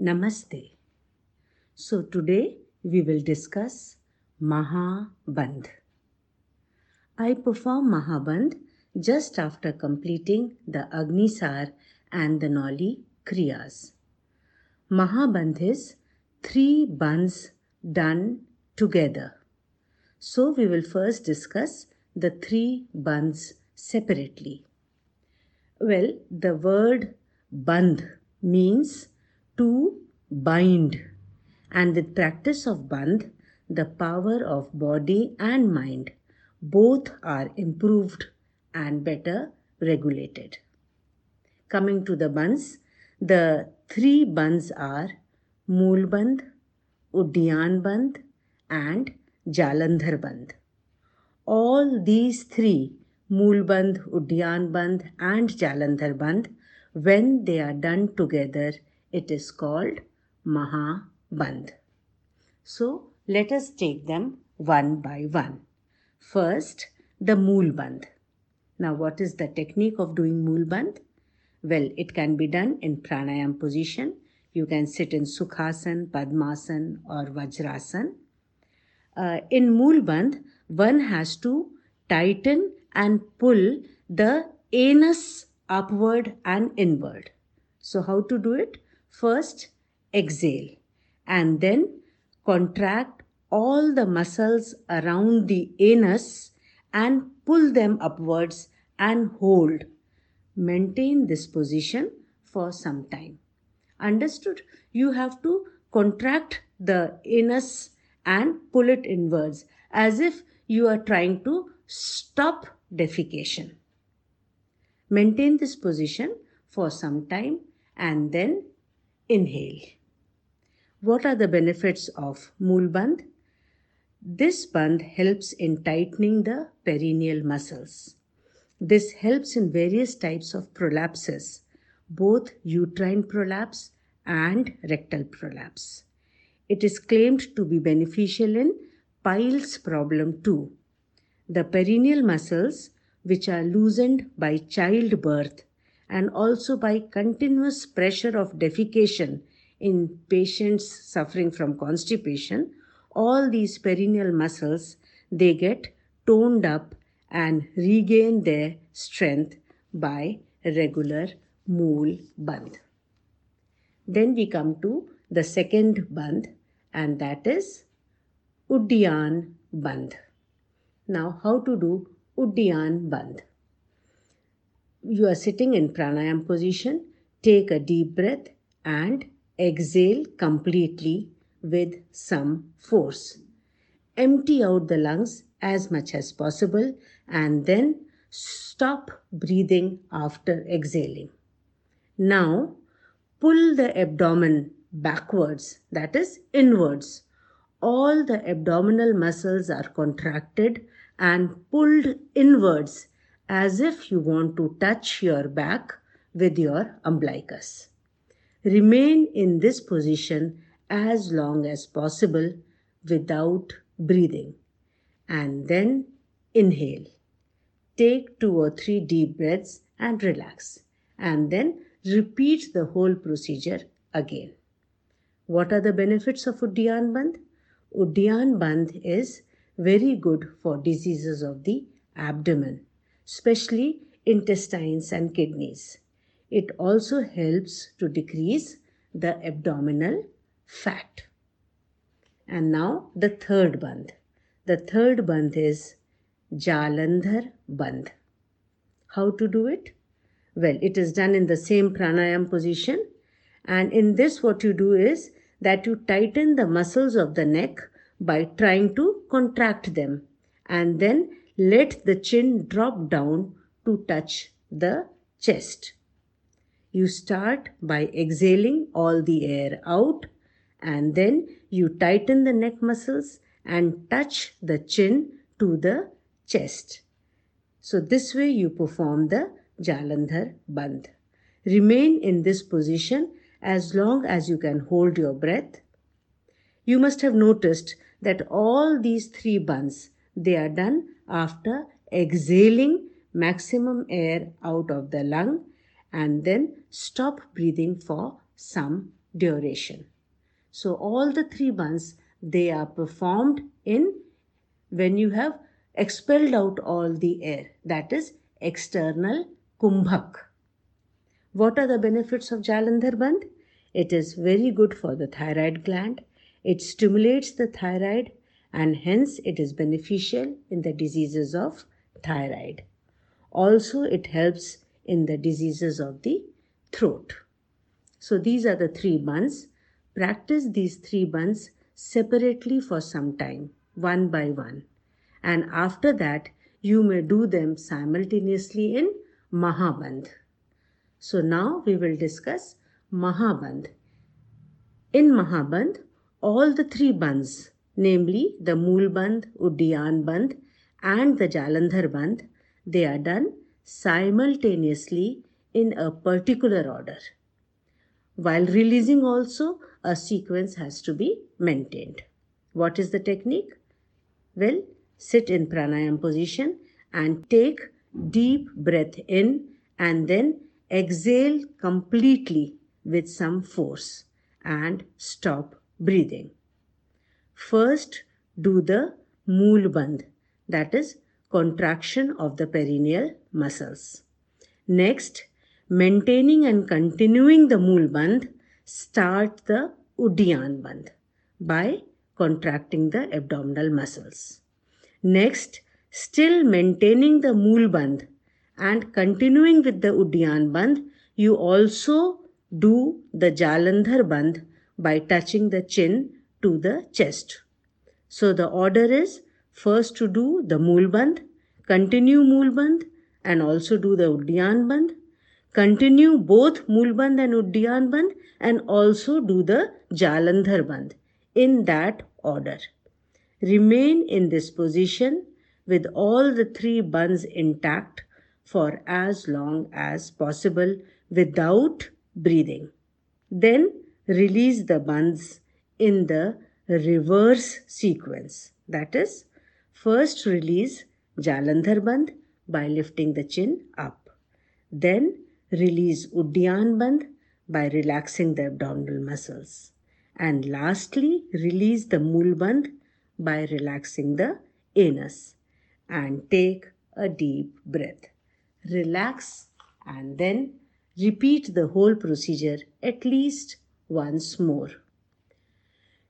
Namaste. So today we will discuss Mahabandh. I perform Mahabandh just after completing the Agnisar and the Nauli Kriyas. Mahabandh is three bandhs done together. So we will first discuss the three bandhs separately. Well, the word bandh means to bind, and with practice of bandh, the power of body and mind both are improved and better regulated. Coming to the bandhs, the three bandhs are Mool Bandh, Uddiyan Bandh, and Jalandhar Bandh. All these three Moolband, Uddiyan Bandh, and Jalandhar Bandh, when they are done together, it is called Mahabandh. So let us take them one by one. First, the Moolband. Now, what is the technique of doing Moolband? Well, it can be done in pranayam position. You can sit in Sukhasan, Padmasan, or Vajrasan. Uh, in Moolband, one has to tighten and pull the anus upward and inward. So, how to do it? First, exhale and then contract all the muscles around the anus and pull them upwards and hold. Maintain this position for some time. Understood? You have to contract the anus and pull it inwards as if you are trying to stop defecation. Maintain this position for some time and then inhale. What are the benefits of Mool Bandh? This bandh helps in tightening the perineal muscles. This helps in various types of prolapses, both uterine prolapse and rectal prolapse. It is claimed to be beneficial in piles problem too the perineal muscles, which are loosened by childbirth and also by continuous pressure of defecation in patients suffering from constipation, all these perineal muscles they get toned up and regain their strength by regular mool bandh. Then we come to the second bandh and that is Uddiyan bandh. Now, how to do Uddiyan Bandh? You are sitting in pranayam position. Take a deep breath and exhale completely with some force. Empty out the lungs as much as possible and then stop breathing after exhaling. Now, pull the abdomen backwards, that is, inwards. All the abdominal muscles are contracted and pulled inwards as if you want to touch your back with your umbilicus. Remain in this position as long as possible without breathing and then inhale. Take two or three deep breaths and relax and then repeat the whole procedure again. What are the benefits of Uddiyan Bandh? Uddiyan Bandh is very good for diseases of the abdomen, especially intestines and kidneys. It also helps to decrease the abdominal fat. And now the third bandh. The third bandh is Jalandhar bandh. How to do it? Well, it is done in the same pranayam position. And in this, what you do is that you tighten the muscles of the neck by trying to contract them and then let the chin drop down to touch the chest. You start by exhaling all the air out and then you tighten the neck muscles and touch the chin to the chest. So this way you perform the Jalandhar Bandh. Remain in this position as long as you can hold your breath. You must have noticed that all these three bandhs they are done after exhaling maximum air out of the lung and then stop breathing for some duration. So all the three bandhs they are performed in when you have expelled out all the air that is external kumbhak. What are the benefits of Jalandhar Bandh? It is very good for the thyroid gland. It stimulates the thyroid and hence it is beneficial in the diseases of thyroid. Also, it helps in the diseases of the throat. So, these are the three bandhs. Practice these three bandhs separately for some time, one by one. And after that, you may do them simultaneously in Mahabandh. So, now we will discuss Mahabandh. In Mahabandh, all the three bandhs, namely the Mool Bandh, Uddiyan and the Jalandhar Bandh, they are done simultaneously in a particular order. While releasing, also a sequence has to be maintained. What is the technique? Well, sit in pranayam position and take deep breath in and then exhale completely with some force and stop breathing. First, do the mool bandh, that is contraction of the perineal muscles. Next, maintaining and continuing the mool bandh, start the Uddiyan bandh by contracting the abdominal muscles. Next, still maintaining the mool bandh and continuing with the Uddiyan bandh, you also do the Jalandhar bandh by touching the chin to the chest. So the order is first to do the Mool bandh, continue Mool bandh and also do the Uddiyan bandh, continue both Mool bandh and Uddiyan bandh and also do the Jalandhar bandh in that order. Remain in this position with all the three bandhs intact for as long as possible without breathing. Then release the bandhs in the reverse sequence. That is, first release Jalandhar Bandh by lifting the chin up. Then release Uddiyan Bandh by relaxing the abdominal muscles. And lastly, release the Mool Bandh by relaxing the anus. And take a deep breath. Relax and then Repeat the whole procedure at least once more.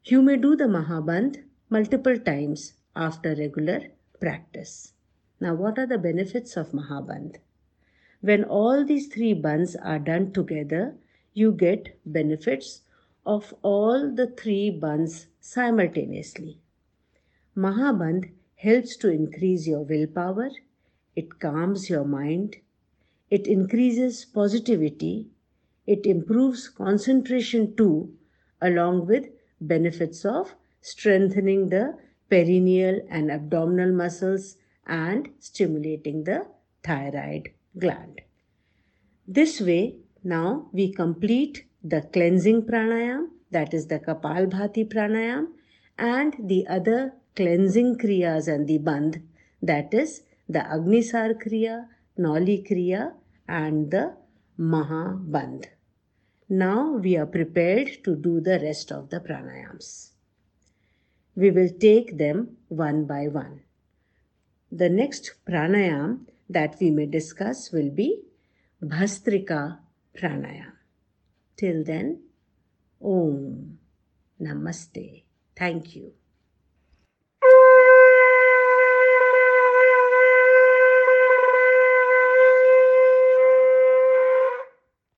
You may do the Mahabandh multiple times after regular practice. Now, what are the benefits of Mahabandh? When all these three bands are done together, you get benefits of all the three bands simultaneously. Mahabandh helps to increase your willpower, it calms your mind, it increases positivity, it improves concentration too, along with benefits of strengthening the perineal and abdominal muscles and stimulating the thyroid gland. This way, now we complete the cleansing pranayam, that is the Kapalbhati pranayam, and the other cleansing kriyas and the bandh, that is the Agnisar kriya, Nauli kriya, and the Mahabandh. Now we are prepared to do the rest of the pranayams. We will take them one by one. The next pranayam that we may discuss will be Bhastrika pranayam. Till then, Om Namaste. Thank you.